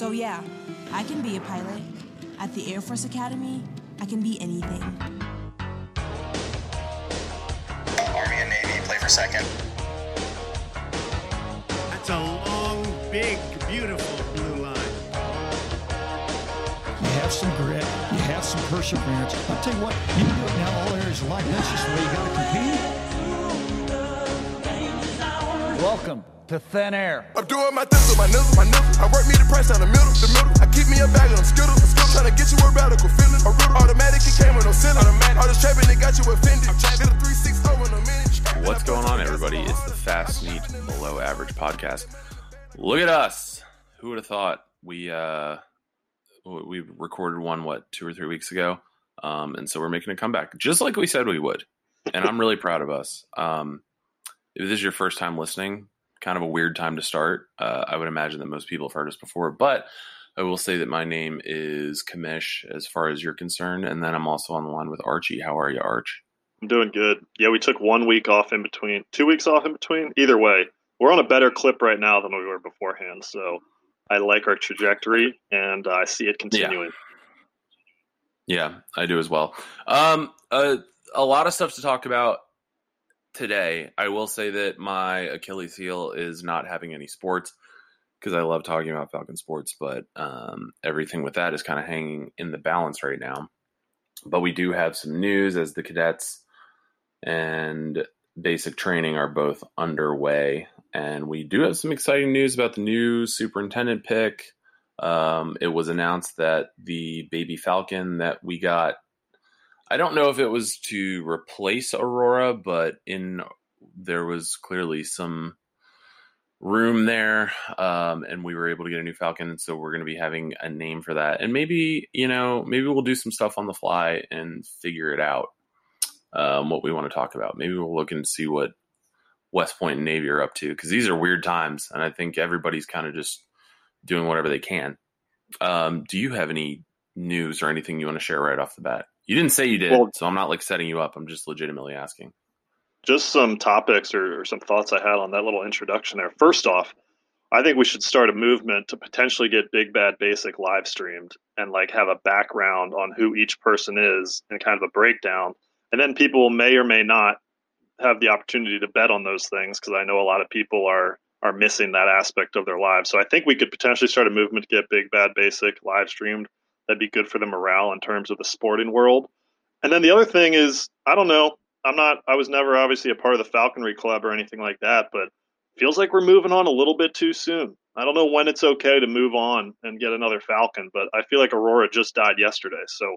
So, yeah, I can be a pilot. At the Air Force Academy, I can be anything. Army and Navy, play for second. That's a long, big, beautiful blue line. You have some grit. You have some perseverance. I'll tell you what, you can do it now all areas of life. That's just the way you got to compete. Welcome to Thin Air. I'm doing my thing with my nizzle, my nizzle. I work me the price down the middle, the middle. I keep me a bag of them skittles, the skittles. Trying to get you a radical feeling. A riddle. Automatic, it came with no ceiling. Automatic. All this trapping, it got you offended. I'm trapping a 360 in a minute. What's going on, everybody? It's the Fast Neat Below Average podcast. Look at us. Who would have thought we uh we recorded one what two or three weeks ago, um, and so we're making a comeback, just like we said we would, and I'm really proud of us. Um, if this is your first time listening, kind of a weird time to start. Uh, I would imagine that most people have heard us before, but I will say that my name is Kamish as far as you're concerned, and then I'm also on the line with Archie. How are you, Arch? I'm doing good. Yeah, we took one week off in between, two weeks off in between. Either way, we're on a better clip right now than we were beforehand. So I like our trajectory, and I see it continuing. Yeah, I do as well. Um, uh, a lot of stuff to talk about today. I will say that my Achilles heel is not having any sports because I love talking about Falcon sports, but um, everything with that is kind of hanging in the balance right now. But we do have some news as the cadets and basic training are both underway. And we do have some exciting news about the new superintendent pick. Um, it was announced that the baby Falcon that we got, I don't know if it was to replace Aurora, but in there was clearly some room there, um, and we were able to get a new Falcon. So we're going to be having a name for that, and maybe you know maybe we'll do some stuff on the fly and figure it out um, what we want to talk about. Maybe we'll look and see what West Point and Navy are up to because these are weird times, and I think everybody's kind of just doing whatever they can. Um, do you have any news or anything you want to share right off the bat? You didn't say you did, Well- so I'm not like setting you up. I'm just legitimately asking. Just some topics or, or some thoughts I had on that little introduction there. First off, I think we should start a movement to potentially get Big Bad Basic live streamed and like have a background on who each person is and kind of a breakdown. And then people may or may not have the opportunity to bet on those things because I know a lot of people are are missing that aspect of their lives. So I think we could potentially start a movement to get Big Bad Basic live streamed. That'd be good for the morale in terms of the sporting world. And then the other thing is, I don't know. I'm not. I was never obviously a part of the Falconry Club or anything like that, but feels like we're moving on a little bit too soon. I don't know when it's okay to move on and get another Falcon, but I feel like Aurora just died yesterday. So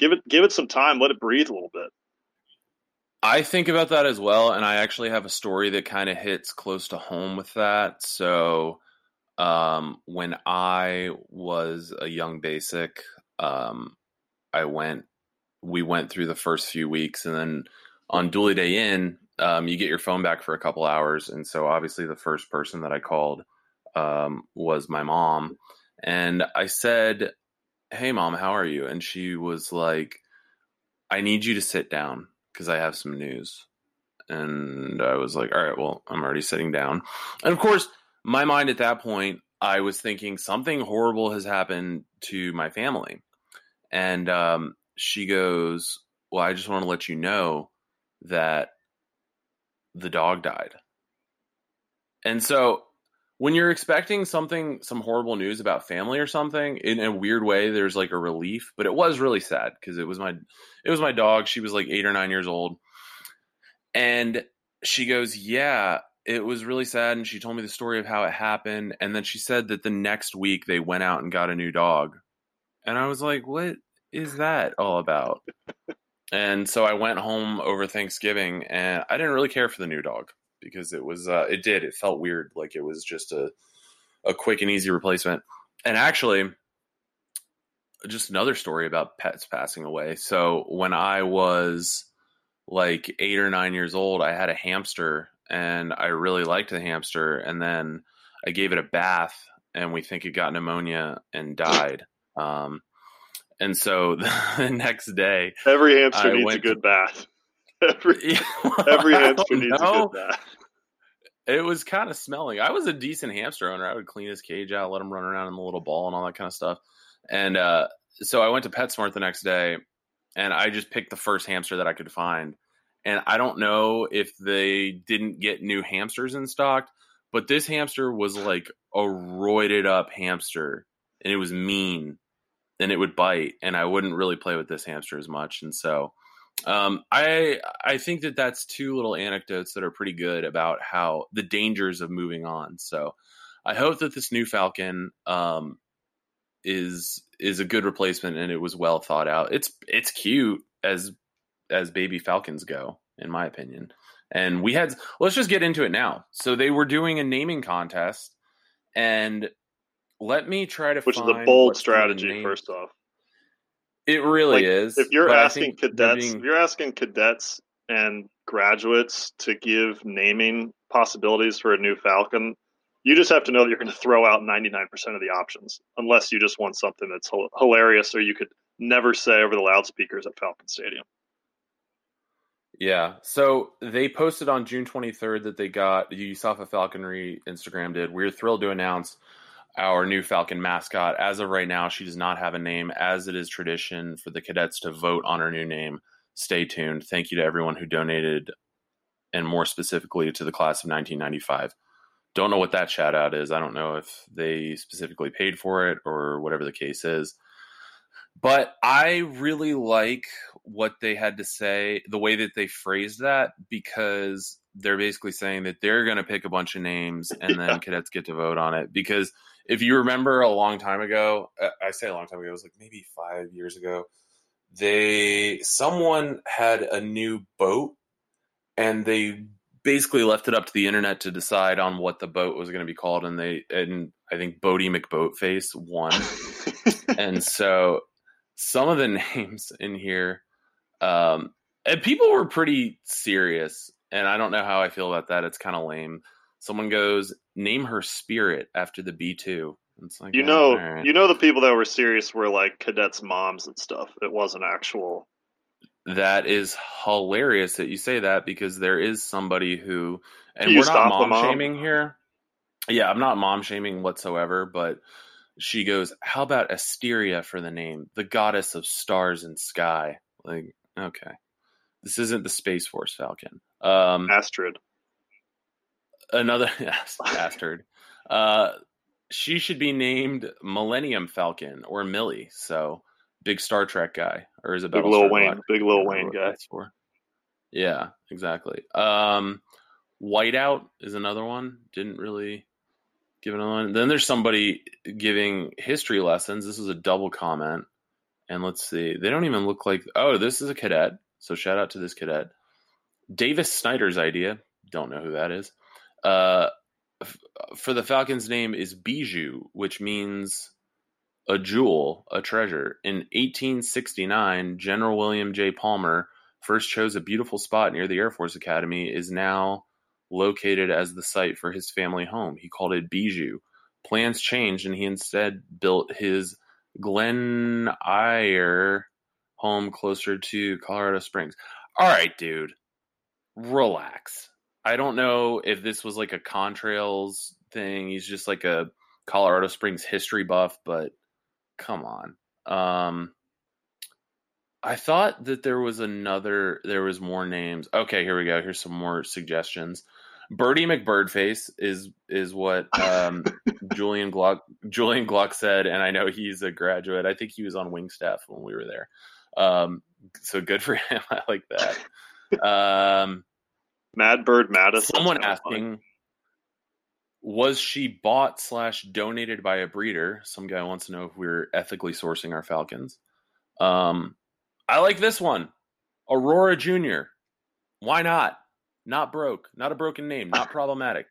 give it give it some time. Let it breathe a little bit. I think about that as well, and I actually have a story that kind of hits close to home with that. So, um, when I was a young basic, um, I went, we went through the first few weeks, and then on doolie day in, um, you get your phone back for a couple hours, and so obviously the first person that I called um, was my mom, and I said, "Hey, mom, how are you?" And she was like, "I need you to sit down." because I have some news. And I was like, all right, well, I'm already sitting down. And of course, my mind at that point, I was thinking something horrible has happened to my family. And um, she goes, well, I just want to let you know that the dog died. And so when you're expecting something, some horrible news about family or something, in a weird way, there's like a relief. But it was really sad because it was my, it was my dog. She was like eight or nine years old, and she goes, "Yeah, it was really sad." And she told me the story of how it happened, and then she said that the next week they went out and got a new dog, and I was like, "What is that all about?" and so I went home over Thanksgiving, and I didn't really care for the new dog because it was uh, it did it felt weird like it was just a a quick and easy replacement and actually just another story about pets passing away so when i was like eight or nine years old i had a hamster and i really liked the hamster and then i gave it a bath and we think it got pneumonia and died um, and so the next day Every hamster I needs a good bath. Every every hamster needs know. a good bath. it was kind of smelling. I was a decent hamster owner. I would clean his cage out, let him run around in the little ball and all that kind of stuff. And uh, so I went to PetSmart the next day, and I just picked the first hamster that I could find. And I don't know if they didn't get new hamsters in stock, but this hamster was like a roided up hamster, and it was mean, and it would bite, and I wouldn't really play with this hamster as much. And so um, I I think that that's two little anecdotes that are pretty good about how the dangers of moving on. So I hope that this new Falcon um, is is a good replacement and it was well thought out. It's it's cute as as baby Falcons go, in my opinion. And we had let's just get into it now. So they were doing a naming contest, and let me try to which is a bold strategy. First off, it really Like, is. if you're asking cadets, being- if you're asking cadets and graduates to give naming possibilities for a new Falcon, you just have to know that you're going to throw out 99% of the options, unless you just want something that's hilarious or you could never say over the loudspeakers at Falcon Stadium. Yeah. So they posted on June 23rd that they got the USAFA Falconry Instagram did. We're thrilled to announce our new Falcon mascot. As of right now, she does not have a name, as it is tradition for the cadets to vote on her new name. Stay tuned. Thank you to everyone who donated, and more specifically to the class of 1995. Don't know what that shout out is. I don't know if they specifically paid for it or whatever the case is. But I really like what they had to say, the way that they phrased that, because they're basically saying that they're going to pick a bunch of names and then cadets get to vote on it. Because if you remember a long time ago, uh, I say a long time ago, it was like maybe five years ago, they, someone had a new boat and they basically left it up to the internet to decide on what the boat was going to be called. And they, and I think Boaty McBoatface won and so some of the names in here um and people were pretty serious and i don't know how i feel about that it's kind of lame someone goes name her spirit after the b2 it's like You oh, know, right. you know the people that were serious were like cadets' moms and stuff. It wasn't actual. that is hilarious that you say that because there is somebody who and You we're not mom, mom? shaming here yeah i'm not mom shaming whatsoever but she goes how about asteria for the name the goddess of stars and sky like okay this isn't the space force falcon um Astrid. another yes, bastard uh she should be named millennium falcon or millie so big star trek guy or is it Big Lil Wayne. Big Lil Wayne guy. for. Yeah, exactly. Um, Whiteout is another one. Didn't really give another one. Then there's somebody giving history lessons. This is a double comment. And let's see. They don't even look like. Oh, this is a cadet. So shout out to this cadet. Davis Snyder's idea. Don't know who that is. Uh, f- for the Falcons' name is Bijou, which means a jewel, a treasure. In 1869, General William J. Palmer first chose a beautiful spot near the Air Force Academy, is now located as the site for his family home. He called it Bijou. Plans changed, and he instead built his Glen Eyrie home closer to Colorado Springs. All right, dude, relax. I don't know if this was like a contrails thing. He's just like a Colorado Springs history buff, but come on. Um, I thought that there was another, there was more names. Okay, here we go. Here's some more suggestions. Birdie McBirdface is is what um, Julian Glock Julian Glock said, and I know he's a graduate. I think he was on wing staff when we were there. Um, so good for him. I like that. Um, Mad Bird Madison. someone asking, was she bought slash donated by a breeder? Some guy wants to know if we're ethically sourcing our falcons. Um, I like this one, Aurora Junior. Why not? Not broke, not a broken name, not problematic.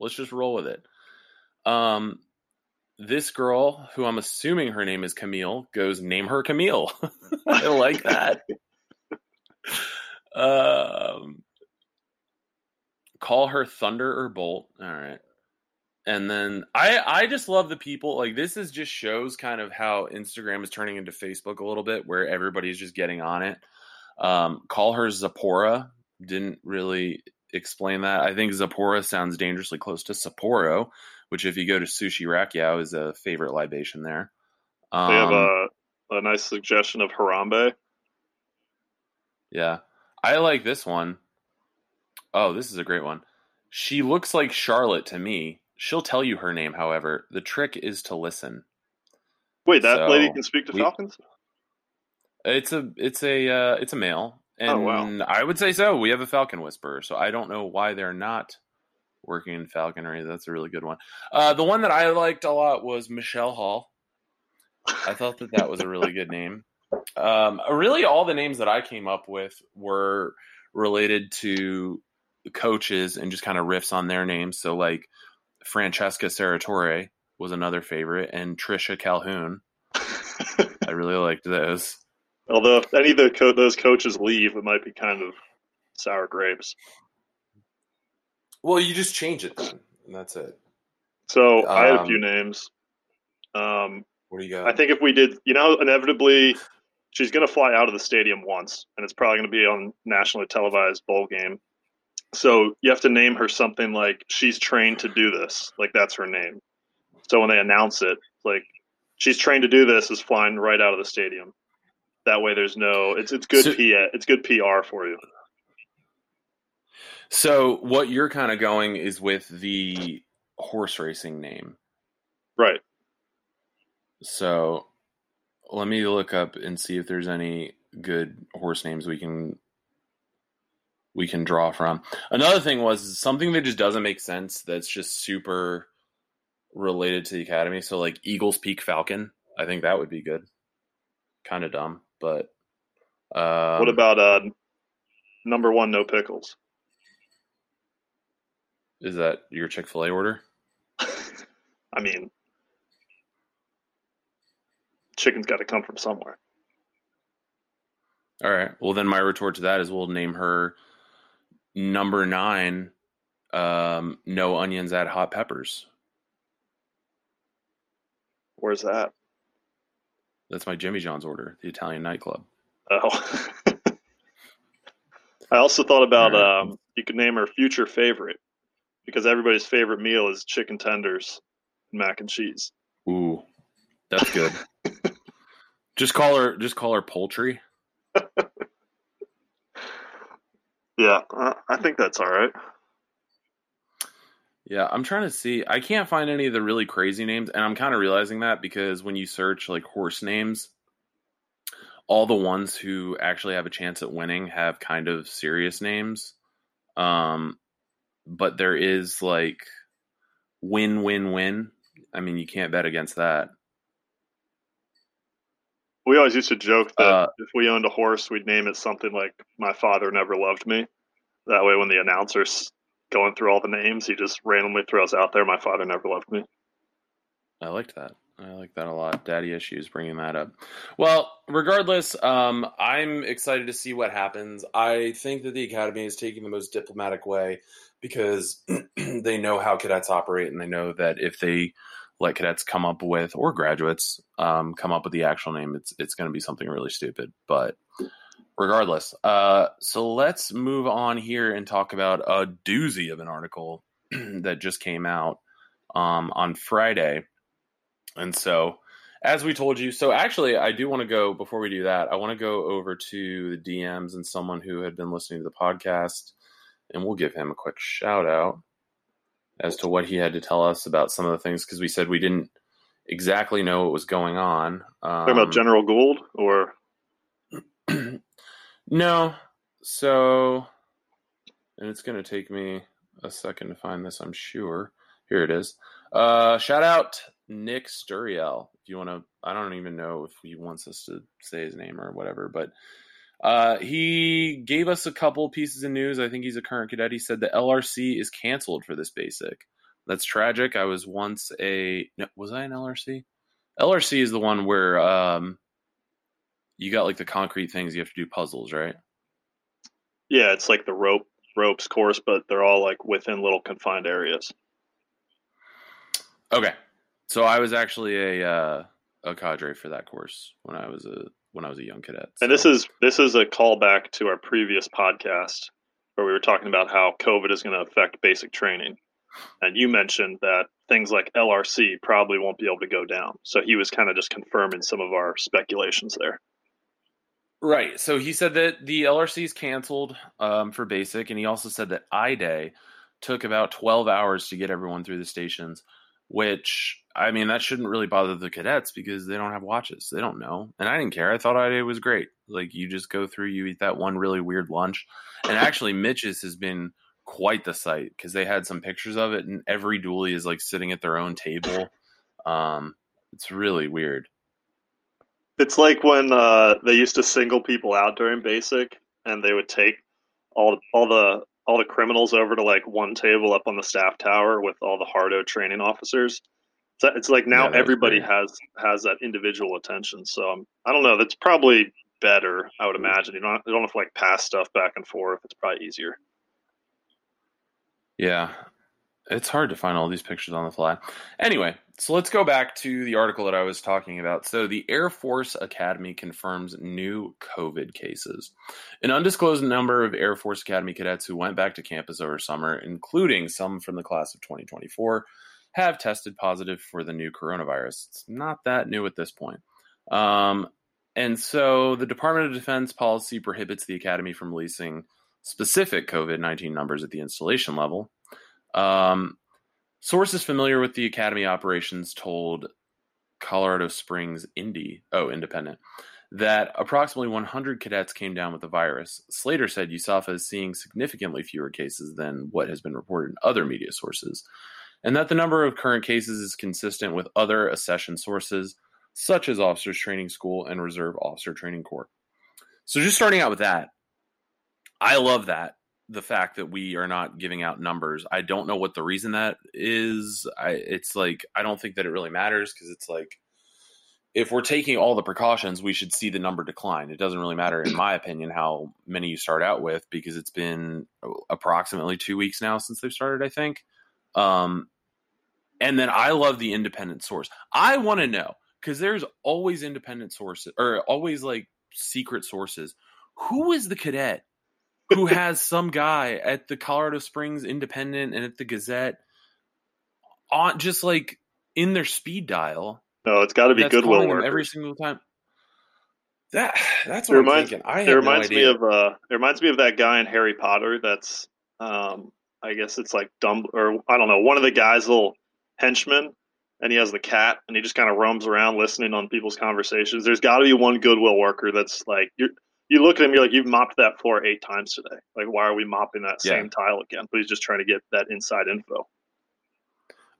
Let's just roll with it. Um, this girl, who I'm assuming her name is Camille, goes name her Camille. I like that. um, call her Thunder or Bolt. All right. And then I I just love the people like this is just shows kind of how Instagram is turning into Facebook a little bit where everybody's just getting on it. Um, call her Zapora didn't really explain that. I think Zappora sounds dangerously close to Sapporo, which, if you go to Sushi Rakyao, is a favorite libation there. Um, They have a, a nice suggestion of Harambe. Yeah. I like this one. Oh, this is a great one. She looks like Charlotte to me. She'll tell you her name, however. The trick is to listen. Wait, that So, lady can speak to we- Falcons? It's a it's a uh, it's a male. And Oh, wow. I would say so. We have a Falcon Whisperer, so I don't know why they're not working in falconry. That's a really good one. Uh, the one that I liked a lot was Michelle Hall. I thought that that was a really good name. Um, really, all the names that I came up with were related to coaches and just kind of riffs on their names. So, like Francesca Serratore was another favorite, and Trisha Calhoun. I really liked those. Although if any of the co- those coaches leave, it might be kind of sour grapes. Well, you just change it then, and that's it. So I had a Um, few names. Um, What do you got? I think if we did, you know, inevitably she's going to fly out of the stadium once, and it's probably going to be on nationally televised bowl game. So you have to name her something like she's trained to do this, like that's her name. So when they announce it, like she's trained to do this, is flying right out of the stadium. That way, there's no. It's it's good. So- P, it's good PR for you. So what you're kind of going is with the horse racing name. Right. So let me look up and see if there's any good horse names we can we can draw from. Another thing was something that just doesn't make sense that's just super related to the academy. So like Eagles Peak Falcon, I think that would be good. Kind of dumb, but um, what about uh, number one? No pickles. Is that your Chick Fil A order? I mean, chicken's got to come from somewhere. All right. Well, then my retort to that is we'll name her number nine. Um, no onions, add hot peppers. Where's that? That's my Jimmy John's order, the Italian nightclub. Oh. I also thought about Alright. um, you could name her future favorite because everybody's favorite meal is chicken tenders and mac and cheese. Ooh, that's good. just call her. Just call her poultry. Yeah, I think that's all right. Yeah, I'm trying to see. I can't find any of the really crazy names, and I'm kind of realizing that because when you search like horse names, all the ones who actually have a chance at winning have kind of serious names. Um, but there is like win, win, win. I mean, you can't bet against that. We always used to joke that Uh, if we owned a horse, we'd name it something like "My father never loved me." That way, when the announcer's going through all the names, he just randomly throws out there, "My father never loved me." I liked that. I like that a lot. Daddy issues bringing that up. Well, regardless, um, I'm excited to see what happens. I think that the academy is taking the most diplomatic way because they know how cadets operate, and they know that if they let cadets come up with or graduates um, come up with the actual name, it's it's going to be something really stupid. But regardless, uh, so let's move on here and talk about a doozy of an article that just came out um, on Friday. And so, as we told you, so actually, I do want to go before we do that. I want to go over to the DMs and someone who had been listening to the podcast, and we'll give him a quick shout out as to what he had to tell us about some of the things because we said we didn't exactly know what was going on. Um, Talking about General Gould, or no, so, and it's going to take me a second to find this, I'm sure. Here it is. Uh, shout out Nick Sturiel. If you want to, I don't even know if he wants us to say his name or whatever, but uh, he gave us a couple pieces of news. I think he's a current cadet. He said the LRC is canceled for this basic. That's tragic. I was once a no, was I an LRC? LRC is the one where um, you got like the concrete things you have to do puzzles, right? yeah, it's like the rope ropes course, but they're all like within little confined areas. Okay. So I was actually a uh, a cadre for that course when I was a when I was a young cadet. And this is this is a callback to our previous podcast where we were talking about how COVID is going to affect basic training. And you mentioned that things like LRC probably won't be able to go down. So he was kind of just confirming some of our speculations there. Right. So he said that the LRC is canceled um, for basic, and he also said that I Day took about 12 hours to get everyone through the stations, which, I mean, that shouldn't really bother the cadets because they don't have watches. They don't know. And I didn't care. I thought I was great. Like, you just go through, you eat that one really weird lunch. And actually, Mitch's has been quite the sight because they had some pictures of it, and every doolie is like sitting at their own table. Um, it's really weird. It's like when uh, they used to single people out during basic, and they would take all all the all the criminals over to like one table up on the staff tower with all the hardo training officers. So it's like now Yeah, everybody great. has has that individual attention. So um, I don't know. That's probably better. I would imagine you don't you don't have to like pass stuff back and forth. It's probably easier. Yeah. It's hard to find all these pictures on the fly. Anyway, so let's go back to the article that I was talking about. So, the Air Force Academy confirms new COVID cases. An undisclosed number of Air Force Academy cadets who went back to campus over summer, including some from the class of 2024, have tested positive for the new coronavirus. It's not that new at this point. Um, and so, the Department of Defense policy prohibits the Academy from releasing specific COVID 19 numbers at the installation level. Um, sources familiar with the Academy operations told Colorado Springs Indy, oh, Independent, that approximately 100 cadets came down with the virus. Slater said USAFA is seeing significantly fewer cases than what has been reported in other media sources, and that the number of current cases is consistent with other accession sources, such as Officers Training School and Reserve Officer Training Corps. So, just starting out with that, I love that the fact that we are not giving out numbers. I don't know what the reason that is. I it's like I don't think that it really matters because it's like if we're taking all the precautions, we should see the number decline. It doesn't really matter, in my opinion, how many you start out with because it's been approximately two weeks now since they've started. I think. Um, and then I love the independent source. I want to know because there's always independent sources or always like secret sources. Who is the cadet who has some guy at the Colorado Springs Independent and at the Gazette on just like in their speed dial. No, it's got to be Goodwill workers. every single time. That that's It what I'm reminds, thinking. I it reminds no me of uh, it reminds me of that guy in Harry Potter. That's um, I guess it's like dumb or I don't know one of the guys' little henchmen, and he has the cat, and he just kind of roams around listening on people's conversations. There's got to be one Goodwill worker that's like you. You look at him, you're like, you've mopped that floor eight times today. Like, why are we mopping that Yeah. same tile again? But he's just trying to get that inside info.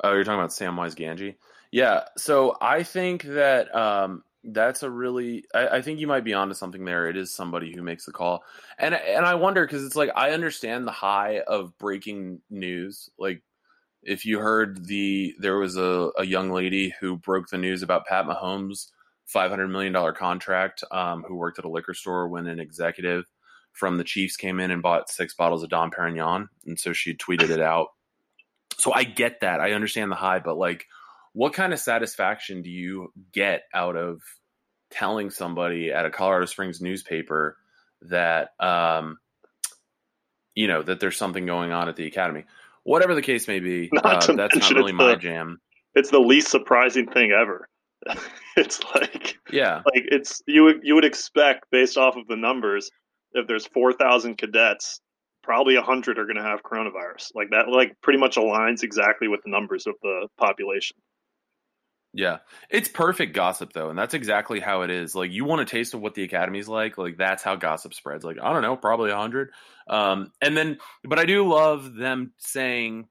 Oh, you're talking about Samwise Gamgee. Yeah. So I think that um, that's a really. I, I think you might be onto something there. It is somebody who makes the call, and and I wonder because it's like I understand the high of breaking news. Like if you heard the there was a, a young lady who broke the news about Pat Mahomes' five hundred million dollar contract, um, who worked at a liquor store when an executive from the Chiefs came in and bought six bottles of Dom Perignon, and so she tweeted it out. So I get that. I understand the high, but like, what kind of satisfaction do you get out of telling somebody at a Colorado Springs newspaper that, um, you know, that there's something going on at the academy? Whatever the case may be, Not uh, that's not really my the- jam. It's the least surprising thing ever. it's like Yeah, like it's you would you would expect based off of the numbers if there's 4000 cadets probably 100 are going to have coronavirus like that like pretty much aligns exactly with the numbers of the population Yeah. It's perfect gossip though, and that's exactly how it is. Like you want a taste of what the academy's like, like that's how gossip spreads. Like, I don't know, probably a hundred. Um, and then but I do love them saying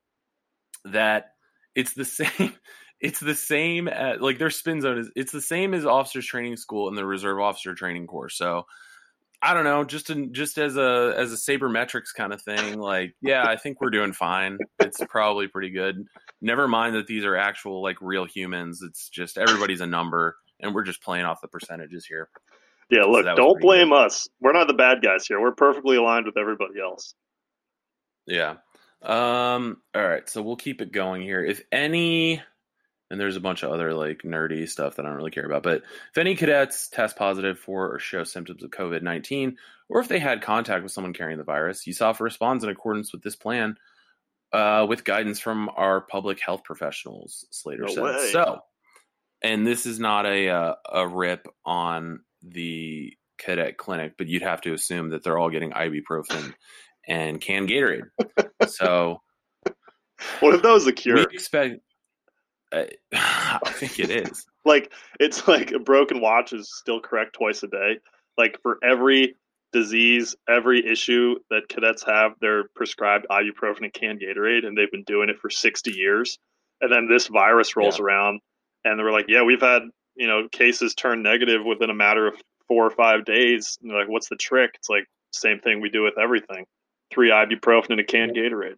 that it's the same it's the same at, like their spin zone is it's the same as officers training school and the reserve officer training course. So I don't know, just in, just as a as a sabermetrics kind of thing, like yeah, I think we're doing fine. It's probably pretty good. Never mind that these are actual like real humans. It's just everybody's a number, and we're just playing off the percentages here. yeah look was don't blame us we're not the bad guys here we're perfectly aligned with everybody else Yeah. Um. All right. So we'll keep it going here. If any, and there's a bunch of other like nerdy stuff that I don't really care about. But if any cadets test positive for or show symptoms of COVID 19, or if they had contact with someone carrying the virus, USAFA responds in accordance with this plan uh, with guidance from our public health professionals, Slater No said. way. So, and this is not a, uh, a rip on the cadet clinic, but you'd have to assume that they're all getting ibuprofen and canned Gatorade. so, What if that was the cure? we expect. Uh, I think it is. like it's like a broken watch is still correct twice a day. Like for every disease, every issue that cadets have, they're prescribed ibuprofen and canned Gatorade, and they've been doing it for sixty years. And then this virus rolls Yeah. around, and they were like, "Yeah, we've had you know cases turn negative within a matter of four or five days." And they're like, "What's the trick?" It's like same thing we do with everything: three ibuprofen and a canned Gatorade.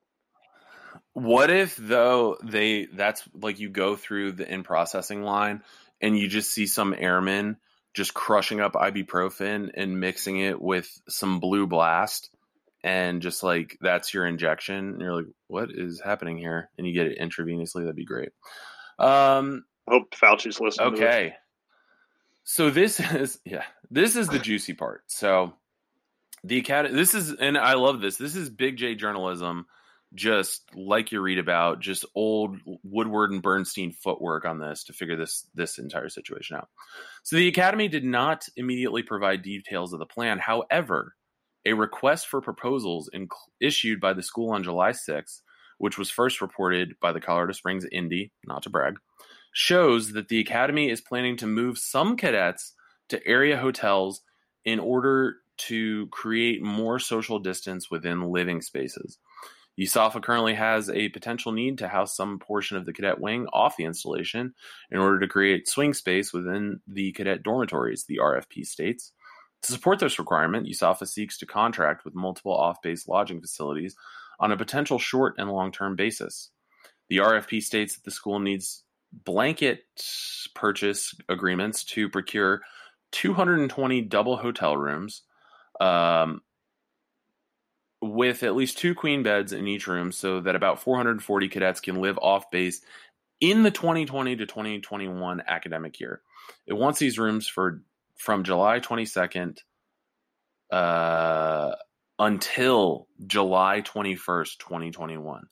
What if though they that's like you go through the in processing line and you just see some airmen just crushing up ibuprofen and mixing it with some blue blast and just like that's your injection and you're like what is happening here? And you get it intravenously that'd be great. Um hope Fauci's listening. to okay. So this is yeah this is the juicy part. So the academy this is and i love this this is big j journalism just like you read about just old woodward and bernstein footwork on this to figure this this entire situation out so the academy did not immediately provide details of the plan however a request for proposals inc- issued by the school on july 6th which was first reported by the colorado springs indy not to brag shows that the academy is planning to move some cadets to area hotels in order to create more social distance within living spaces. USAFA currently has a potential need to house some portion of the cadet wing off the installation in order to create swing space within the cadet dormitories, the RFP states. To support this requirement, USAFA seeks to contract with multiple off base lodging facilities on a potential short and long term basis. The RFP states that the school needs blanket purchase agreements to procure 220 double hotel rooms um, with at least two queen beds in each room so that about 440 cadets can live off base in the 2020 to 2021 academic year. It wants these rooms for from July 22nd uh, until July 21st, 2021.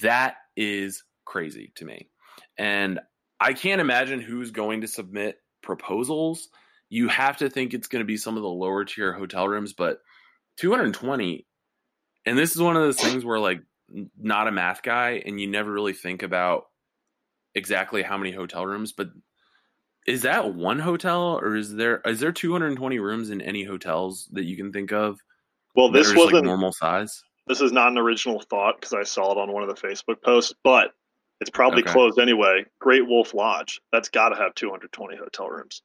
That is crazy to me. And I can't imagine who's going to submit proposals. You have to think it's going to be some of the lower tier hotel rooms, but 220 and this is one of those things where like not a math guy and you never really think about exactly how many hotel rooms, but is that one hotel or is there is there 220 rooms in any hotels that you can think of? Well, this wasn't like normal size. this is not an original thought because I saw it on one of the Facebook posts, but it's probably Okay. closed anyway. Great Wolf Lodge. That's got to have 220 hotel rooms.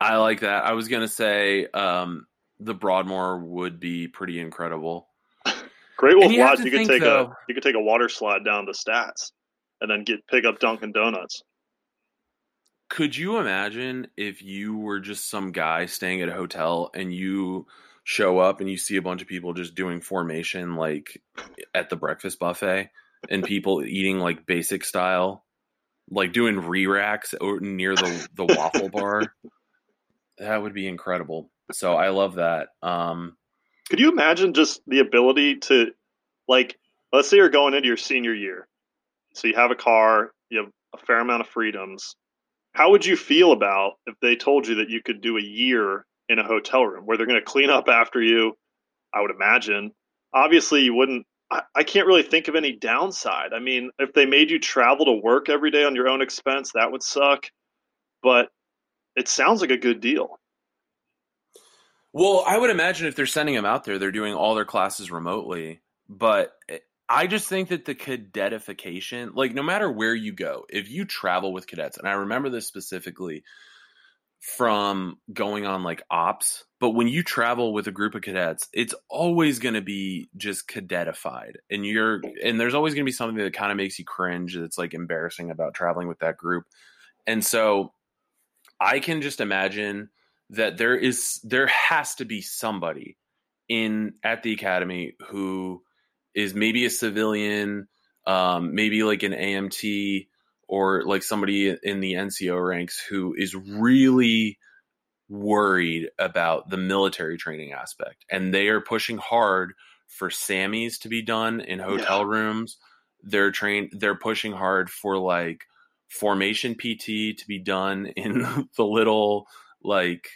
I like that. I was gonna say um, the Broadmoor would be pretty incredible. Great Wolf you Lodge. to You could take though- a you could take a water slide down to Stats, and then get pick up Dunkin' Donuts. Could you imagine if you were just some guy staying at a hotel and you show up and you see a bunch of people just doing formation like at the breakfast buffet and people eating like basic style, like doing re racks near the, the waffle bar? That would be incredible. So I love that. Um, Could you imagine just the ability to, like, let's say you're going into your senior year, so you have a car, you have a fair amount of freedoms. How would you feel about if they told you that you could do a year in a hotel room where they're going to clean up after you? I would imagine. Obviously, you wouldn't. I, I can't really think of any downside. I mean, if they made you travel to work every day on your own expense, that would suck. But it sounds like a good deal. Well, I would imagine if they're sending them out there, they're doing all their classes remotely. But eh, I just think that the cadetification, like no matter where you go, if you travel with cadets, and I remember this specifically from going on like ops, but when you travel with a group of cadets, it's always going to be just cadetified. And you're, and there's always going to be something that kind of makes you cringe that's like embarrassing about traveling with that group. And so I can just imagine that there is there has to be somebody in at the academy who is maybe a civilian um, maybe like an amt or like somebody in the NCO ranks who is really worried about the military training aspect and they are pushing hard for SAMIs to be done in hotel yeah. rooms. They're trained they're pushing hard for like formation PT to be done in the little like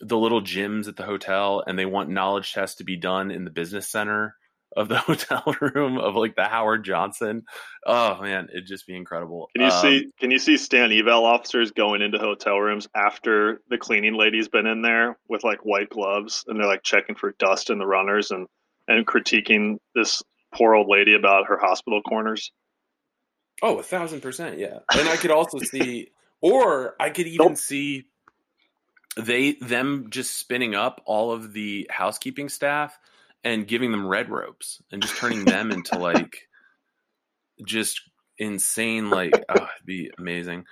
the little gyms at the hotel and they want knowledge tests to be done in the business center of the hotel room of like the Howard Johnson. Oh man, it'd just be incredible. Can you um, see can you see stan eval officers going into hotel rooms after the cleaning lady's been in there with like white gloves and they're like checking for dust in the runners and and critiquing this poor old lady about her hospital corners? Oh, a thousand percent, yeah. And I could also see or I could even nope. see they them just spinning up all of the housekeeping staff and giving them red ropes and just turning them into like just insane like oh, it'd be amazing.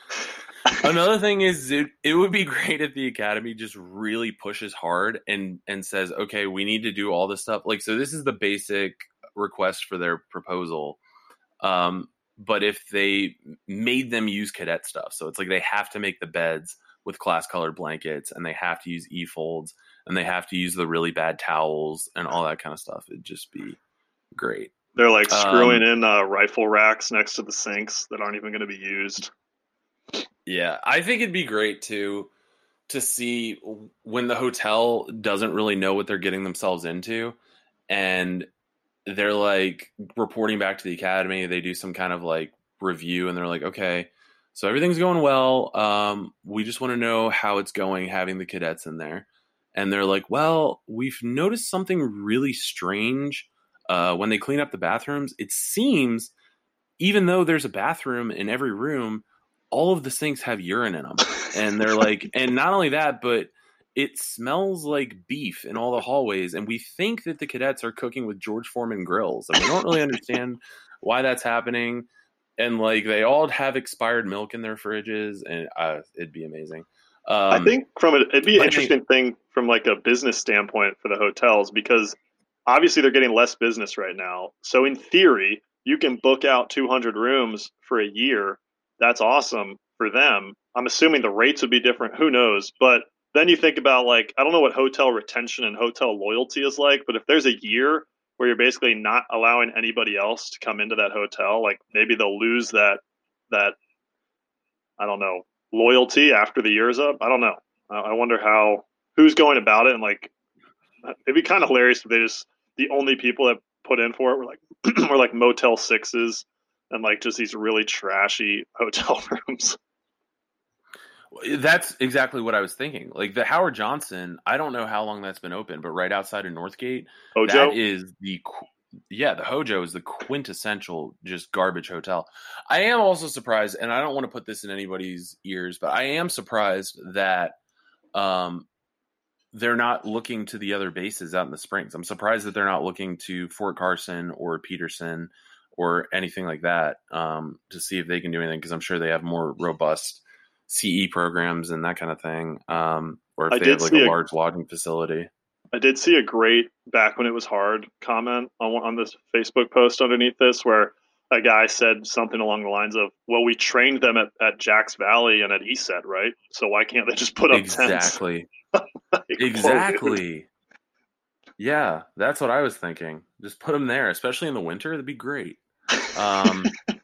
Another thing is it, it would be great if the academy just really pushes hard and and says okay we need to do all this stuff. Like so this is the basic request for their proposal um but if they made them use cadet stuff so it's like they have to make the beds with class colored blankets and they have to use e-folds and they have to use the really bad towels and all that kind of stuff it'd just be great. They're like screwing um, in uh, rifle racks next to the sinks that aren't even going to be used. Yeah i think it'd be great to to see when the hotel doesn't really know what they're getting themselves into and they're like reporting back to the academy they do some kind of like review and they're like okay so everything's going well. Um, we just want to know how it's going having the cadets in there. And they're like, well, we've noticed something really strange uh, when they clean up the bathrooms. It seems, even though there's a bathroom in every room, all of the sinks have urine in them. And they're like, and not only that, but it smells like beef in all the hallways. And we think that the cadets are cooking with George Foreman grills. And we don't really understand why that's happening and like they all have expired milk in their fridges, and uh, it'd be amazing. Um, I think from a, it'd be an interesting thing from like a business standpoint for the hotels because obviously they're getting less business right now. So in theory, you can book out 200 rooms for a year. That's awesome for them. I'm assuming the rates would be different. Who knows? But then you think about like I don't know what hotel retention and hotel loyalty is like, but if there's a year where you're basically not allowing anybody else to come into that hotel. Like maybe they'll lose that that I don't know loyalty after the year's up. I don't know. I wonder how who's going about it and like it'd be kind of hilarious if they just the only people that put in for it were like were like Motel Sixes and like just these really trashy hotel rooms. That's exactly what I was thinking. Like the Howard Johnson, I don't know how long that's been open, but right outside of Northgate, Hojo? that is the yeah, the Hojo is the quintessential just garbage hotel. I am also surprised, and I don't want to put this in anybody's ears, but I am surprised that um, they're not looking to the other bases out in the Springs. I'm surprised that they're not looking to Fort Carson or Peterson or anything like that um, to see if they can do anything because I'm sure they have more robust CE programs and that kind of thing, um, or if I they have like a, a large lodging facility. I did see a great back when it was hard comment on on this Facebook post underneath this where a guy said something along the lines of, "Well, we trained them at, at Jacks Valley and at ESET, right? So why can't they just put up exactly, tents?" exactly. Yeah, that's what I was thinking. Just put them there, especially in the winter. That'd be great. Um,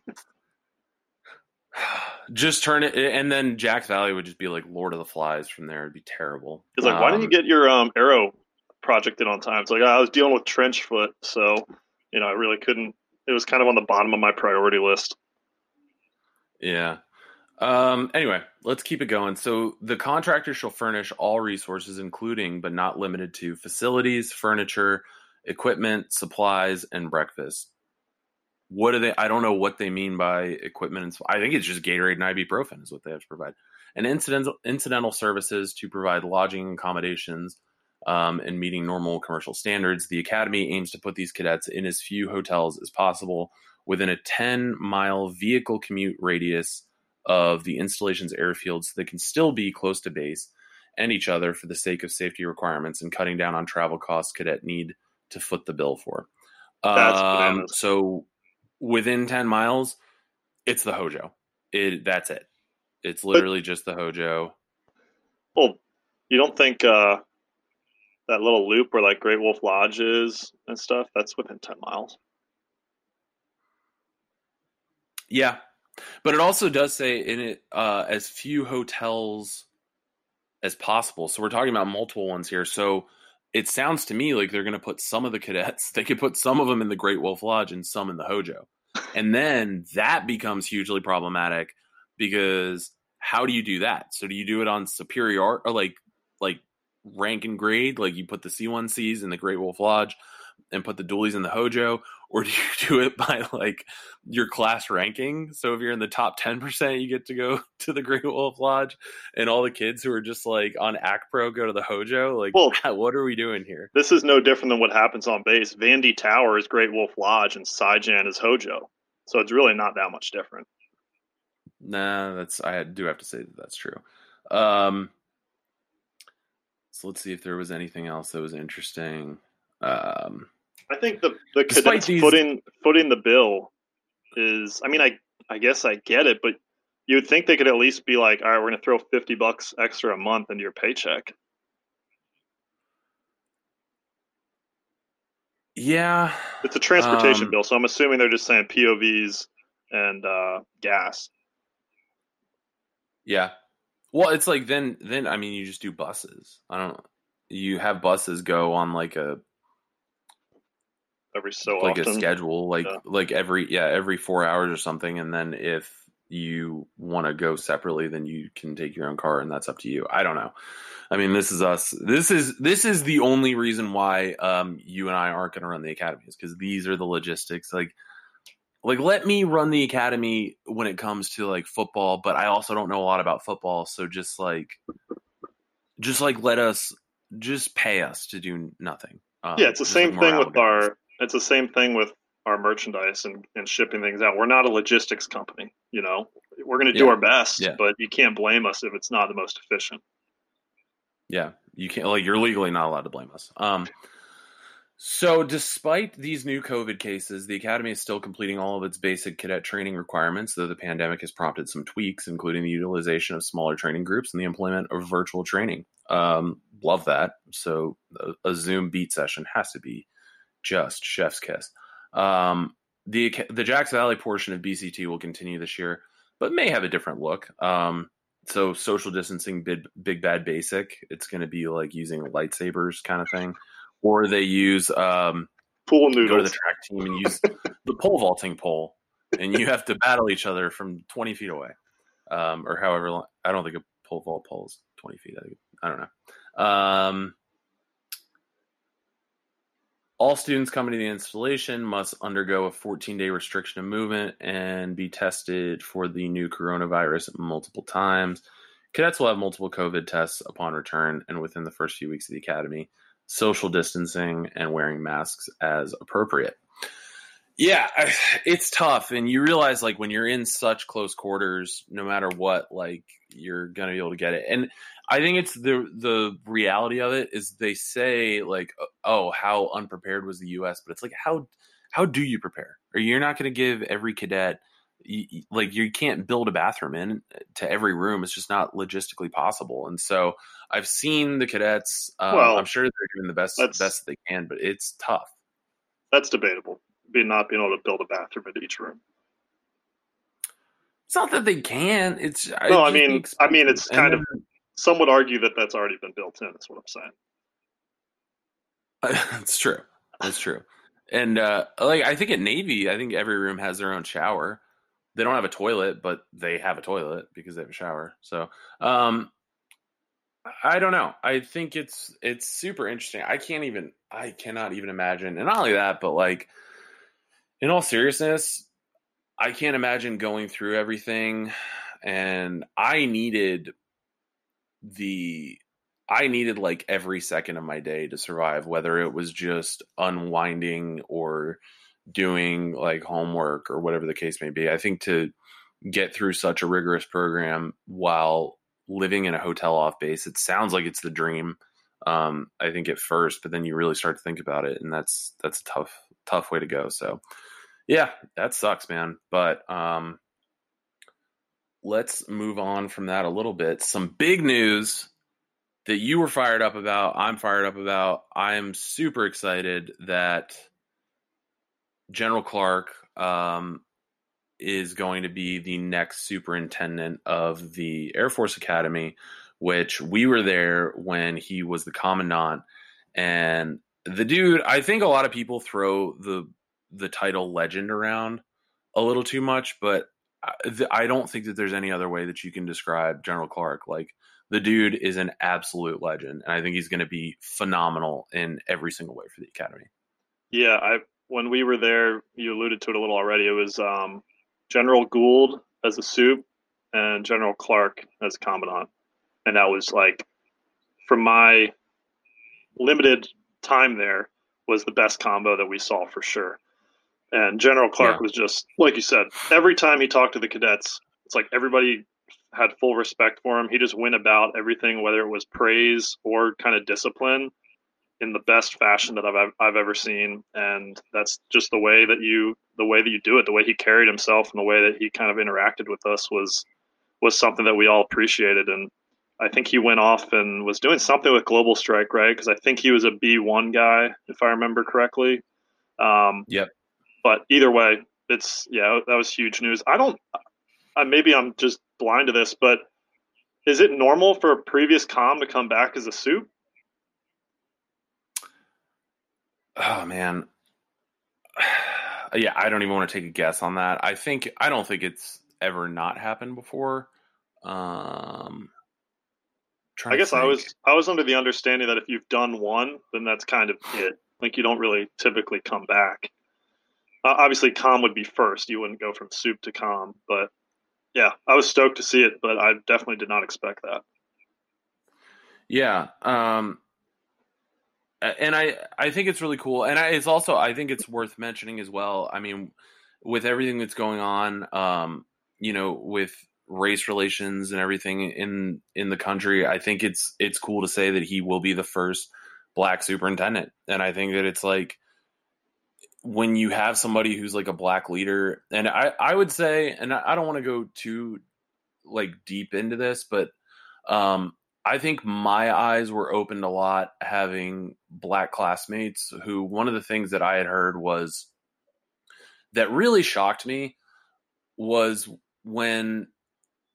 just turn it, and then Jacks Valley would just be like Lord of the Flies from there. It'd be terrible. It's like, um, why didn't you get your um, arrow project in on time? It's like I was dealing with trench foot, so you know I really couldn't. It was kind of on the bottom of my priority list. Yeah. Um, anyway, let's keep it going. So the contractor shall furnish all resources, including but not limited to facilities, furniture, equipment, supplies, and breakfast what do they? I don't know what they mean by equipment. And I think it's just Gatorade and ibuprofen is what they have to provide, and incidental incidental services to provide lodging accommodations. Um, and meeting normal commercial standards, the academy aims to put these cadets in as few hotels as possible within a 10 mile vehicle commute radius of the installation's airfield so they can still be close to base and each other for the sake of safety requirements and cutting down on travel costs cadet need to foot the bill for. Um, so within 10 miles, it's the Hojo. It that's it. It's literally just the Hojo. Well, you don't think uh, that little loop where like Great Wolf Lodge is and stuff? That's within ten miles. Yeah, but it also does say in it uh, as few hotels as possible. So we're talking about multiple ones here. So it sounds to me like they're going to put some of the cadets. They could put some of them in the Great Wolf Lodge and some in the Hojo, and then that becomes hugely problematic because how do you do that? So do you do it on superior or like like rank and grade, like you put the C1Cs in the Great Wolf Lodge and put the doolies in the Hojo, or do you do it by like your class ranking? So if you're in the top 10%, you get to go to the Great Wolf Lodge, and all the kids who are just like on AC Pro go to the Hojo. Like, Well- what are we doing here? This is no different than what happens on base. Vandy Tower is Great Wolf Lodge and Sijan is Hojo. So it's really not that much different. Nah, that's I do have to say that that's true. Um, so let's see if there was anything else that was interesting. Um, I think the the cadets these- footing footing the bill is. I mean, I I guess I get it, but you would think they could at least be like, all right, we're going to throw fifty bucks extra a month into your paycheck. yeah, It's a transportation Um, bill, so I'm assuming they're just saying POVs and uh, gas. Yeah. Well, it's like then then I mean you just do buses. I don't you have buses go on like a every so like often. a schedule like Yeah. like every yeah, every 4 hours or something and then if you want to go separately then you can take your own car and that's up to you. I don't know. I mean, this is us. This is this is the only reason why um you and I aren't going to run the academy is cuz these are the logistics like like let me run the academy when it comes to like football but i also don't know a lot about football so just like just like let us just pay us to do nothing um, yeah, it's the same thing with our. It's the same thing with our merchandise and, and shipping things out. We're not a logistics company. You know, we're going to do Yeah. our best, Yeah. but you can't blame us if it's not the most efficient. yeah you can't like you're legally not allowed to blame us um so despite these new covid cases the academy is still completing all of its basic cadet training requirements though the pandemic has prompted some tweaks including the utilization of smaller training groups and the employment of virtual training um love that so a, a zoom BEAST session has to be just chef's kiss. Um the the jacks valley portion of bct will continue this year but may have a different look. Um so social distancing big, big bad basic it's going to be like using lightsabers kind of thing. Or they use um Pool go to the track team and use the pole vaulting pole and you have to battle each other from 20 feet away. Um or however long i don't think a pole vault pole is 20 feet i, think, I don't know. Um all students coming to the installation must undergo a 14 day restriction of movement and be tested for the new coronavirus multiple times. Cadets will have multiple COVID tests upon return and within the first few weeks of the academy, social distancing and wearing masks as appropriate. Yeah, it's tough. And you realize, like, when you're in such close quarters, no matter what, like, you're going to be able to get it. And I think it's the the reality of it is they say like oh how unprepared was the U.S. but it's like how how do you prepare? Or you're not going to give every cadet you, like you can't build a bathroom in to every room. It's just not logistically possible. And so I've seen the cadets. Um, Well, I'm sure they're doing the best best they can, but it's tough. That's debatable. Be not being able to build a bathroom at each room. It's not that they can. It's No, it's I mean, I mean, it's kind And of. Some would argue that that's already been built in. That's what I'm saying. That's true. That's true. And uh, like I think at Navy, I think every room has their own shower. They don't have a toilet, but they have a toilet because they have a shower. So um, I don't know. I think it's it's super interesting. I can't even I cannot even imagine. And not only that, but like in all seriousness, I can't imagine going through everything. And I needed the I needed like every second of my day to survive, whether it was just unwinding or doing like homework or whatever the case may be. I think to get through such a rigorous program while living in a hotel off base, it sounds like it's the dream. Um, I think at first, but then you really start to think about it, and that's that's a tough tough way to go. So, yeah, that sucks, man. But um, let's move on from that a little bit. Some big news that you were fired up about. I'm fired up about. I am super excited that General Clark um, is going to be the next superintendent of the Air Force Academy, which we were there when he was the commandant. And the dude, I think a lot of people throw the the title legend around a little too much, but I don't think that there's any other way that you can describe General Clark. Like the dude is an absolute legend, and I think he's going to be phenomenal in every single way for the academy. Yeah, I when we were there, you alluded to it a little already. It was um, General Gould as a soup and General Clark as commandant, and that was like, from my limited time there, was the best combo that we saw for sure. And General Clark yeah. was just like you said. Every time he talked to the cadets, it's like everybody had full respect for him. He just went about everything, whether it was praise or kind of discipline, in the best fashion that I've I've ever seen. And that's just the way that you the way that you do it. The way he carried himself and the way that he kind of interacted with us was was something that we all appreciated. And I think he went off and was doing something with Global Strike, right? Because I think he was a B one guy, if I remember correctly. Um, yep. But either way, it's yeah, that was huge news. I don't. Uh, maybe I'm just blind to this, but is it normal for a previous com to come back as a soup? Oh man, yeah, I don't even want to take a guess on that. I think I don't think it's ever not happened before. Um, I guess I was I was under the understanding that if you've done one, then that's kind of it. Like you don't really typically come back. Uh, obviously, com would be first. You wouldn't go from soup to com, but yeah, I was stoked to see it, but I definitely did not expect that. Yeah, um, and I I think it's really cool, and I, it's also I think it's worth mentioning as well. I mean, with everything that's going on, um, you know, with race relations and everything in in the country, I think it's it's cool to say that he will be the first black superintendent, and I think that it's like when you have somebody who's like a black leader, and I, I would say, and I don't want to go too like deep into this, but um, I think my eyes were opened a lot having black classmates who one of the things that I had heard was that really shocked me was when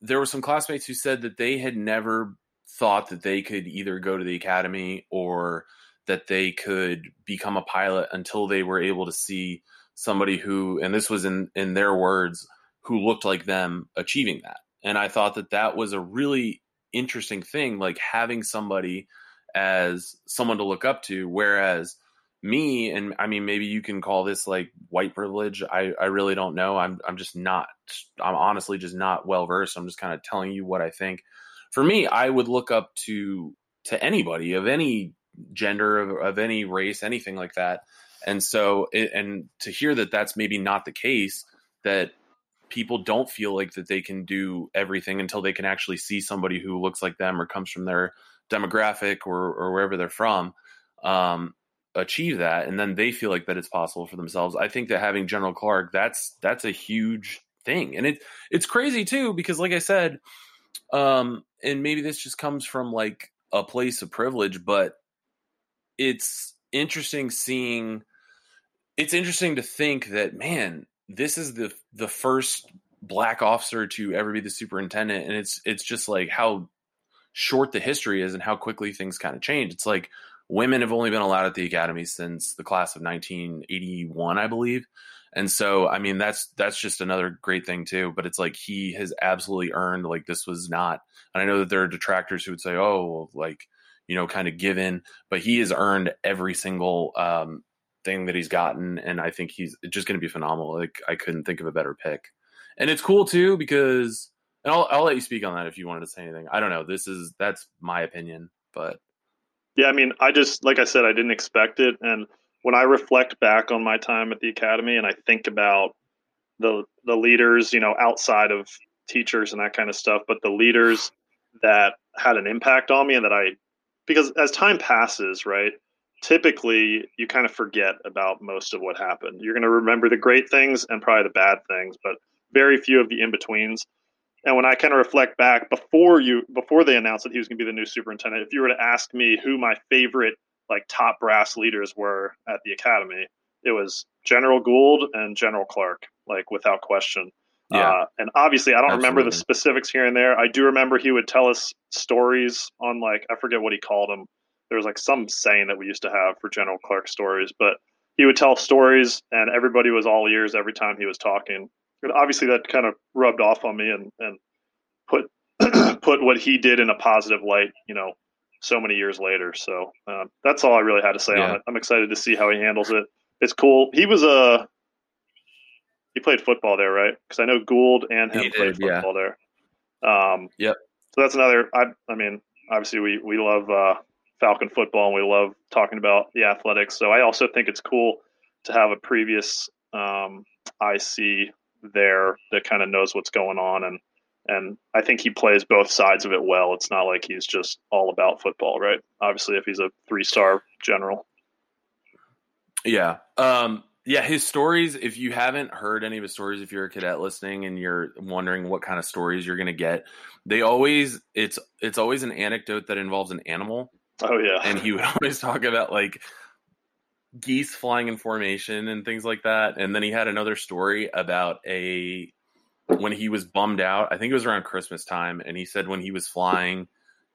there were some classmates who said that they had never thought that they could either go to the academy or that they could become a pilot until they were able to see somebody who, and this was in, in their words, who looked like them achieving that. And I thought that that was a really interesting thing, like having somebody as someone to look up to. Whereas me, and I mean, maybe you can call this like white privilege. I, I really don't know. I'm, I'm just not, I'm honestly just not well versed. I'm just kind of telling you what I think. For me, I would look up to to anybody of any gender of, of any race, anything like that. And so, it, and to hear that that's maybe not the case, that people don't feel like that they can do everything until they can actually see somebody who looks like them or comes from their demographic or, or wherever they're from um, achieve that. And then they feel like that it's possible for themselves. I think that having general clark that's that's a huge thing. And it it's crazy too because like i said um and maybe this just comes from like a place of privilege but it's interesting seeing it's interesting to think that man this is the the first black officer to ever be the superintendent and it's it's just like how short the history is and how quickly things kind of change. It's like women have only been allowed at the academy since the class of 1981 i believe. And so i mean that's that's just another great thing too but it's like he has absolutely earned like this was not and i know that there are detractors who would say oh like you know, kind of given, but he has earned every single um, thing that he's gotten, and I think he's just going to be phenomenal. Like I couldn't think of a better pick, and it's cool too because, and I'll I'll let you speak on that if you wanted to say anything. I don't know. This is that's my opinion, but yeah, I mean, I just like I said, I didn't expect it, and when I reflect back on my time at the academy, and I think about the the leaders, you know, outside of teachers and that kind of stuff, but the leaders that had an impact on me and that I because as time passes, right, typically you kind of forget about most of what happened. You're going to remember the great things and probably the bad things, but very few of the in betweens. And when I kind of reflect back before you before they announced that he was going to be the new superintendent, if you were to ask me who my favorite like top brass leaders were at the academy, it was General Gould and General Clark, like without question. Yeah. Uh, and obviously, I don't remember the specifics here and there. I do remember he would tell us stories on like I forget what he called them. There was like some saying that we used to have for General Clark stories, but he would tell stories, and everybody was all ears every time he was talking. And obviously, that kind of rubbed off on me and and put put what he did in a positive light. You know, so many years later. So um, that's all I really had to say on it. I'm excited to see how he handles it. It's cool. He was a he played football there, right? Because I know Gould and him He played did, yeah. football there. Um, Yep. So that's another. I I mean, obviously we we love uh, Falcon football and we love talking about the athletics. So I also think it's cool to have a previous um, IC there that kind of knows what's going on and and I think he plays both sides of it well. It's not like he's just all about football, right? Obviously, if he's a three star general. Yeah. Um, yeah, his stories, if you haven't heard any of his stories, if you're a cadet listening and you're wondering what kind of stories you're gonna get, they always it's it's always an anecdote that involves an animal. Oh yeah, And he would always talk about like geese flying in formation and things like that. And then he had another story about a when he was bummed out, I think it was around Christmas time, and he said when he was flying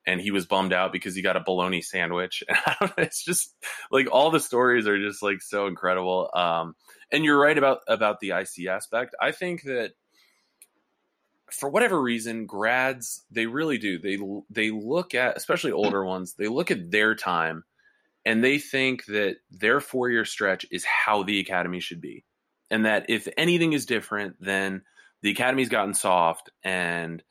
and he was bummed out because he got a bologna sandwich. It's just like all the stories are just like so incredible. Um, and you're right about about the IC aspect. I think that for whatever reason, grads they really do they they look at especially older ones they look at their time and they think that their four year stretch is how the academy should be, and that if anything is different, then the academy's gotten soft and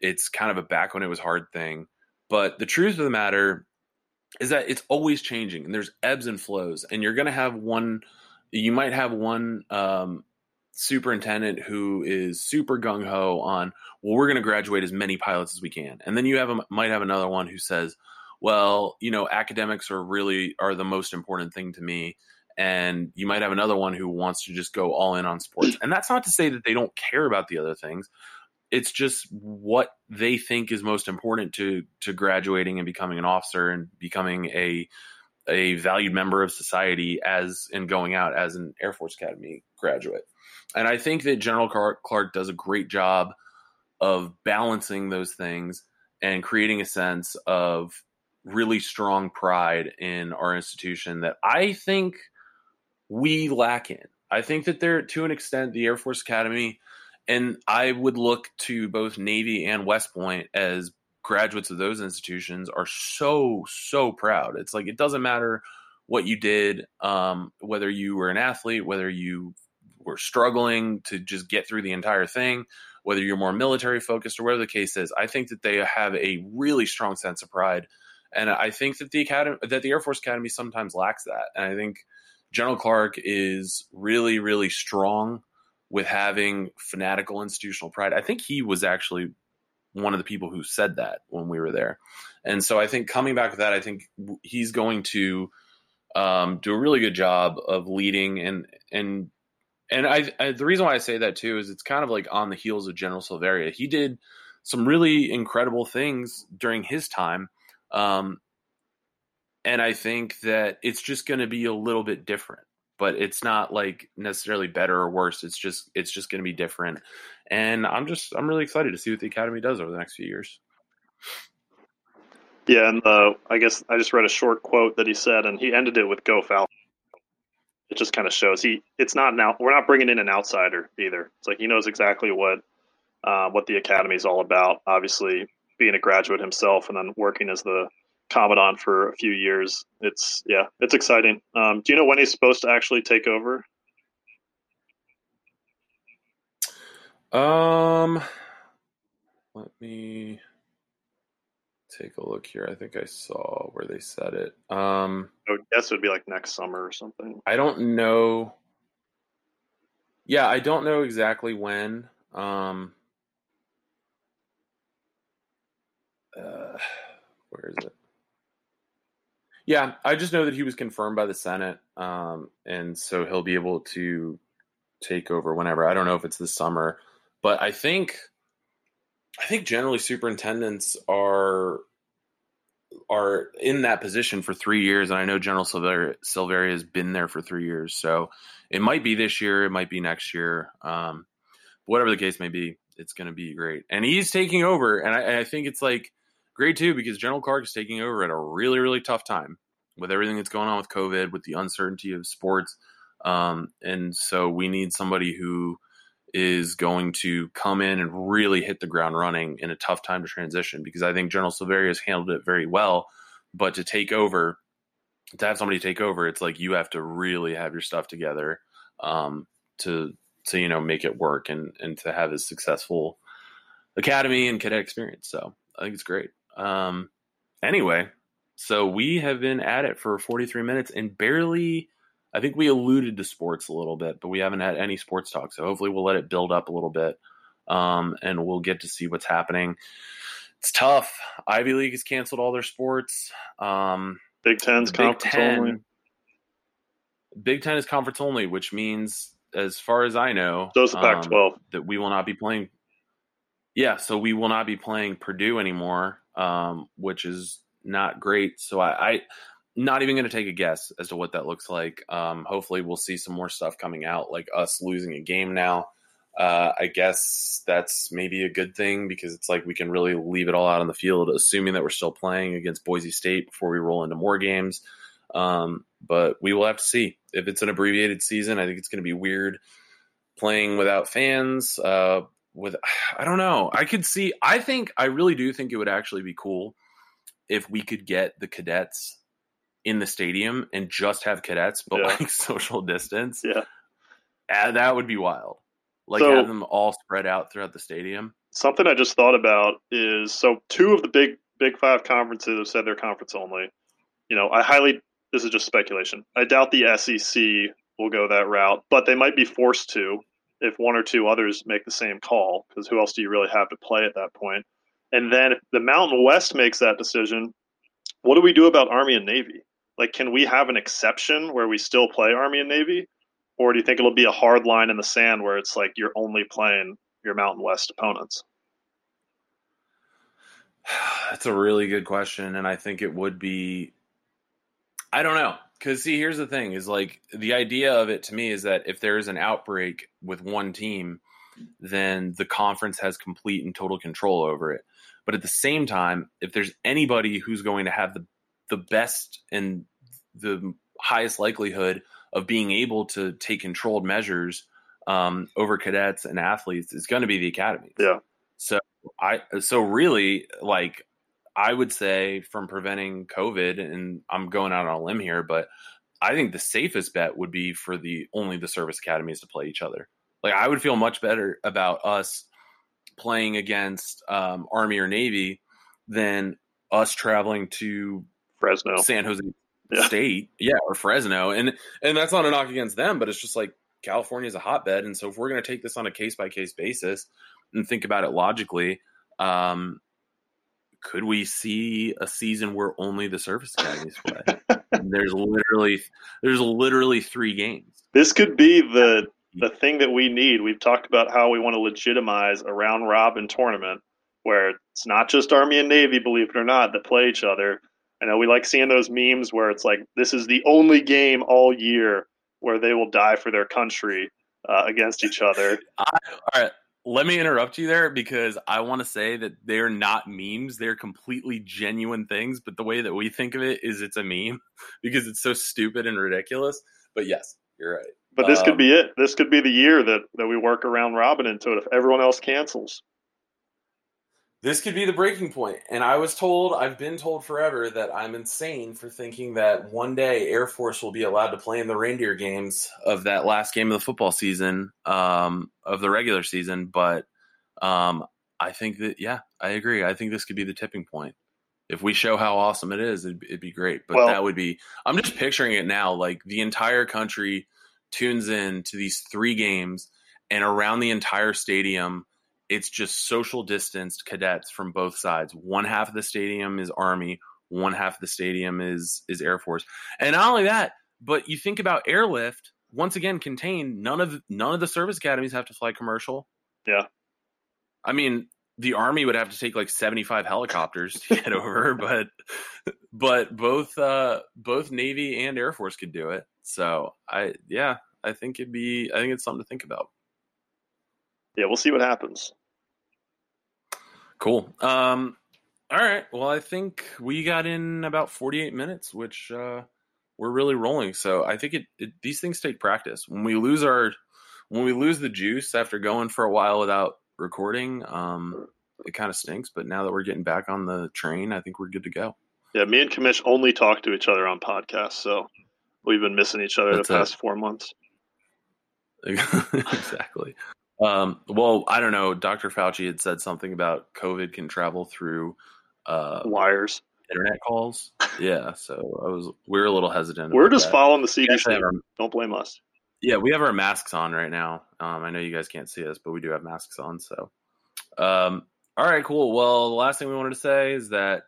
it's kind of a back when it was hard thing. But the truth of the matter is that it's always changing and there's ebbs and flows and you're going to have one you might have one um, superintendent who is super gung-ho on well we're going to graduate as many pilots as we can. And then you have a, might have another one who says well you know academics are really are the most important thing to me and you might have another one who wants to just go all in on sports. And that's not to say that they don't care about the other things it's just what they think is most important to to graduating and becoming an officer and becoming a a valued member of society as and going out as an Air Force Academy graduate. And I think that General Clark, does a great job of balancing those things and creating a sense of really strong pride in our institution that I think we lack in. I think that there, to an extent, the Air Force Academy, and I would look to both Navy and West Point as graduates of those institutions are so so proud. It's like it doesn't matter what you did, um, whether you were an athlete, whether you were struggling to just get through the entire thing, whether you're more military focused or whatever the case is. I think that they have a really strong sense of pride, and I think that the academy, that the Air Force Academy, sometimes lacks that. And I think General Clark is really really strong with having fanatical institutional pride. I think he was actually one of the people who said that when we were there. And so I think coming back with that, I think he's going to um, do a really good job of leading and and and I, I the reason why I say that too is it's kind of like on the heels of General Silveria. He did some really incredible things during his time. Um, and I think that it's just going to be a little bit different but it's not like necessarily better or worse. It's just it's just going to be different, and I'm just I'm really excited to see what the academy does over the next few years. Yeah, and uh, I guess I just read a short quote that he said, and he ended it with "Go Falcons." It just kind of shows he it's not now we're not bringing in an outsider either. It's like he knows exactly what uh, what the academy is all about. Obviously, being a graduate himself and then working as the commandant for a few years. It's yeah, it's exciting. Um, do you know when he's supposed to actually take over? Um, let me take a look here. I think I saw where they said it. Um, I would guess it would be like next summer or something. I don't know. Yeah, I don't know exactly when. Um, uh, where is it? Yeah, I just know that he was confirmed by the Senate, um, and so he'll be able to take over whenever. I don't know if it's this summer, but I think I think generally superintendents are are in that position for three years, and I know General Silveria, has been there for three years, so it might be this year, it might be next year, um, whatever the case may be, it's going to be great. And he's taking over, and I, and I think it's like great too because General Clark is taking over at a really really tough time with everything that's going on with COVID, with the uncertainty of sports, um, and so we need somebody who is going to come in and really hit the ground running in a tough time to transition because I think General Silveria has handled it very well. But to take over, to have somebody take over, it's like you have to really have your stuff together um, to to you know make it work and and to have a successful academy and cadet experience. So I think it's great. Um, anyway, so we have been at it for 43 minutes and barely I think we alluded to sports a little bit, but we haven't had any sports talk. So hopefully we'll let it build up a little bit, um, and we'll get to see what's happening. It's tough. Ivy League has canceled all their sports. Um, Big Ten's Big conference Ten, only. Big Ten is conference only, which means, as far as I know, the um, Pac-12. that we will not be playing. Yeah, so we will not be playing Purdue anymore, um, which is not great. So I, I not even going to take a guess as to what that looks like. Um, hopefully, we'll see some more stuff coming out, like us losing a game now. Uh, I guess that's maybe a good thing because it's like we can really leave it all out on the field, assuming that we're still playing against Boise State before we roll into more games. Um, but we will have to see if it's an abbreviated season. I think it's going to be weird playing without fans. Uh, with I don't know. I could see. I think I really do think it would actually be cool if we could get the cadets in the stadium and just have cadets, but Yeah. like social distance. Yeah. Uh, that would be wild. Like So- have them all spread out throughout the stadium. Something I just thought about is so two of the big big five conferences have said they're conference only. You know, I highly this is just speculation. I doubt the SEC will go that route, but they might be forced to if one or two others make the same call. Because who else do you really have to play at that point? And then if the Mountain West makes that decision, what do we do about Army and Navy? Like, can we have an exception where we still play Army and Navy, or do you think it'll be a hard line in the sand where it's like you're only playing your Mountain West opponents? That's a really good question, and I think it would be. I don't know, because see, here's the thing: is like the idea of it to me is that if there is an outbreak with one team, then the conference has complete and total control over it. But at the same time, if there's anybody who's going to have the the best and the highest likelihood of being able to take controlled measures um, over cadets and athletes, is going to be the academy. Yeah. So I so really like I would say from preventing COVID, and I'm going out on a limb here, but I think the safest bet would be for the only the service academies to play each other. Like I would feel much better about us playing against um, Army or Navy than us traveling to Fresno. San Jose Yeah. State, yeah, or Fresno, and and that's not a knock against them, but it's just like California is a hotbed, and so if we're going to take this on a case by case basis and think about it logically, um, could we see a season where only the service academies play? there's literally there's literally three games. This could be the the thing that we need. We've talked about how we want to legitimize a round robin tournament where it's not just Army and Navy, believe it or not, that play each other. I know we like seeing those memes where it's like this is the only game all year where they will die for their country uh, against each other. I, all right, let me interrupt you there because I want to say that they're not memes; they're completely genuine things. But the way that we think of it is it's a meme because it's so stupid and ridiculous. But yes, you're right. But this could Um, be it. This could be the year that, that we work around robin into it if everyone else cancels. This could be the breaking point. And I was told, I've been told forever that I'm insane for thinking that one day Air Force will be allowed to play in the reindeer games of that last game of the football season, um, of the regular season. But um, I think that, yeah, I agree. I think this could be the tipping point. If we show how awesome it is, it'd, it'd be great. But Well- that would be, I'm just picturing it now. Like the entire country tunes in to these three games, and around the entire stadium, it's just social distanced cadets from both sides. One half of the stadium is Army, one half of the stadium is is Air Force. And not only that, but you think about airlift, once again contained, none of none of the service academies have to fly commercial. Yeah. I mean, the army would have to take like 75 helicopters to get over, but but both uh both Navy and Air Force could do it. So I yeah, I think it'd be I think it's something to think about. Yeah, we'll see what happens. Cool. Um all right. Well, I think we got in about 48 minutes, which uh we're really rolling. So I think it, it these things take practice. When we lose our when we lose the juice after going for a while without recording, um, it kind of stinks. But now that we're getting back on the train, I think we're good to go. Yeah, me and Kamish only talk to each other on podcasts, so we've been missing each other That's the it. past four months. exactly. Um, well, I don't know. Dr. Fauci had said something about COVID can travel through uh, Wires. internet calls. Yeah, so I was we are a little hesitant. We're just that. following the CDC. our- Don't blame us. Yeah, we have our masks on right now. Um, I know you guys can't see us, but we do have masks on. So, um, all right, cool. Well, the last thing we wanted to say is that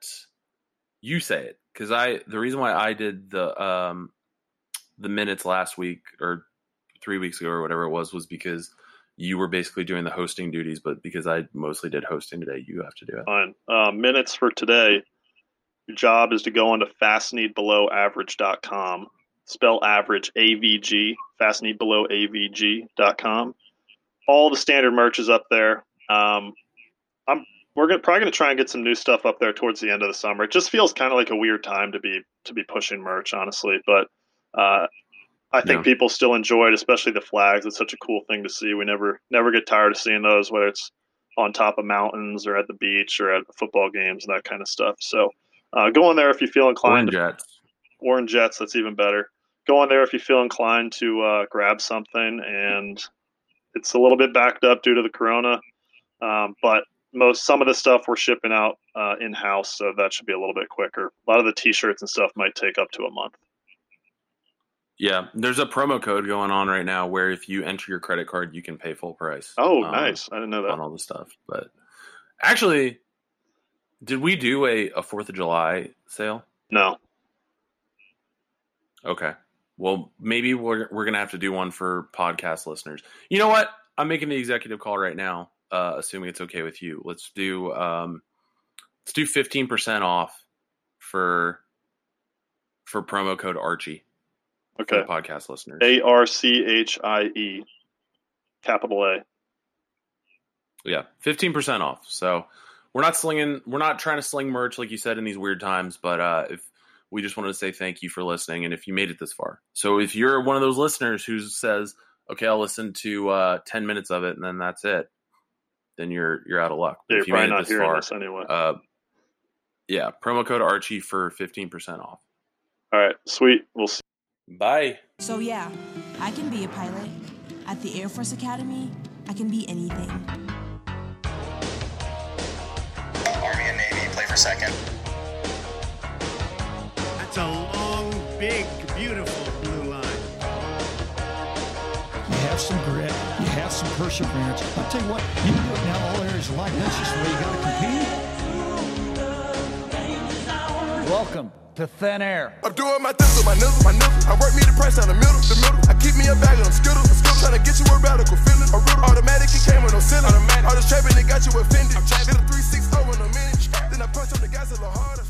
you say it because I the reason why I did the um, the minutes last week or three weeks ago or whatever it was was because you were basically doing the hosting duties, but because I mostly did hosting today, you have to do it. Fine. Uh, minutes for today. Your job is to go on onto fastneatbelowaverage.com. Spell average AVG, fastneatbelowaavg.com. All the standard merch is up there. Um, I'm we're gonna, probably going to try and get some new stuff up there towards the end of the summer. It just feels kind of like a weird time to be to be pushing merch, honestly. But uh, I think Yeah. people still enjoy it, especially the flags. It's such a cool thing to see. We never never get tired of seeing those, whether it's on top of mountains or at the beach or at football games and that kind of stuff. So uh, go in there if you feel inclined. Orange Jets. Or in Jets, that's even better. Go in there if you feel inclined to uh, grab something, and it's a little bit backed up due to the corona, um, but most some of the stuff we're shipping out uh, in house, so that should be a little bit quicker. A lot of the T-shirts and stuff might take up to a month. Yeah, there's a promo code going on right now where if you enter your credit card, you can pay full price. Oh, um, nice! I didn't know that. on all the stuff. But actually, did we do a a Fourth of July sale? No, Okay. Well, maybe we're we're gonna have to do one for podcast listeners. You know what? I'm making the executive call right now, uh, assuming it's okay with you. Let's do um, let's do 15 percent off for for promo code Archie okay. podcast listeners. A R C H I E, capital A. Yeah, fifteen percent off. So we're not slinging, we're not trying to sling merch like you said in these weird times. But uh, if we just wanted to say thank you for listening, and if you made it this far, so if you're one of those listeners who says, "Okay, I'll listen to uh, ten minutes of it, and then that's it," then you're you're out of luck. You're if you probably made it not this hearing far, this anyway. uh, yeah, promo code Archie for fifteen percent off. All right, sweet. We'll see. Bye. So yeah, I can be a pilot. At the Air Force Academy, I can be anything. Army and Navy play for second. That's a long, big, beautiful blue line. You have some grit. You have some perseverance. I'll tell you what, you can do it now all areas of life. That's just the way you got to compete. Welcome to thin air. I'm doing my thistle, my nizzle, my nizzle. I work me the price out the middle, the middle. I keep me a bag of skittles, I'm. Trying to get you a radical feeling, a riddle. Automatic, it came with no ceiling. Automatic. All this trapping, it got you offended. I'm trapping a 360 in a minute. Then I punch on the gas a little harder.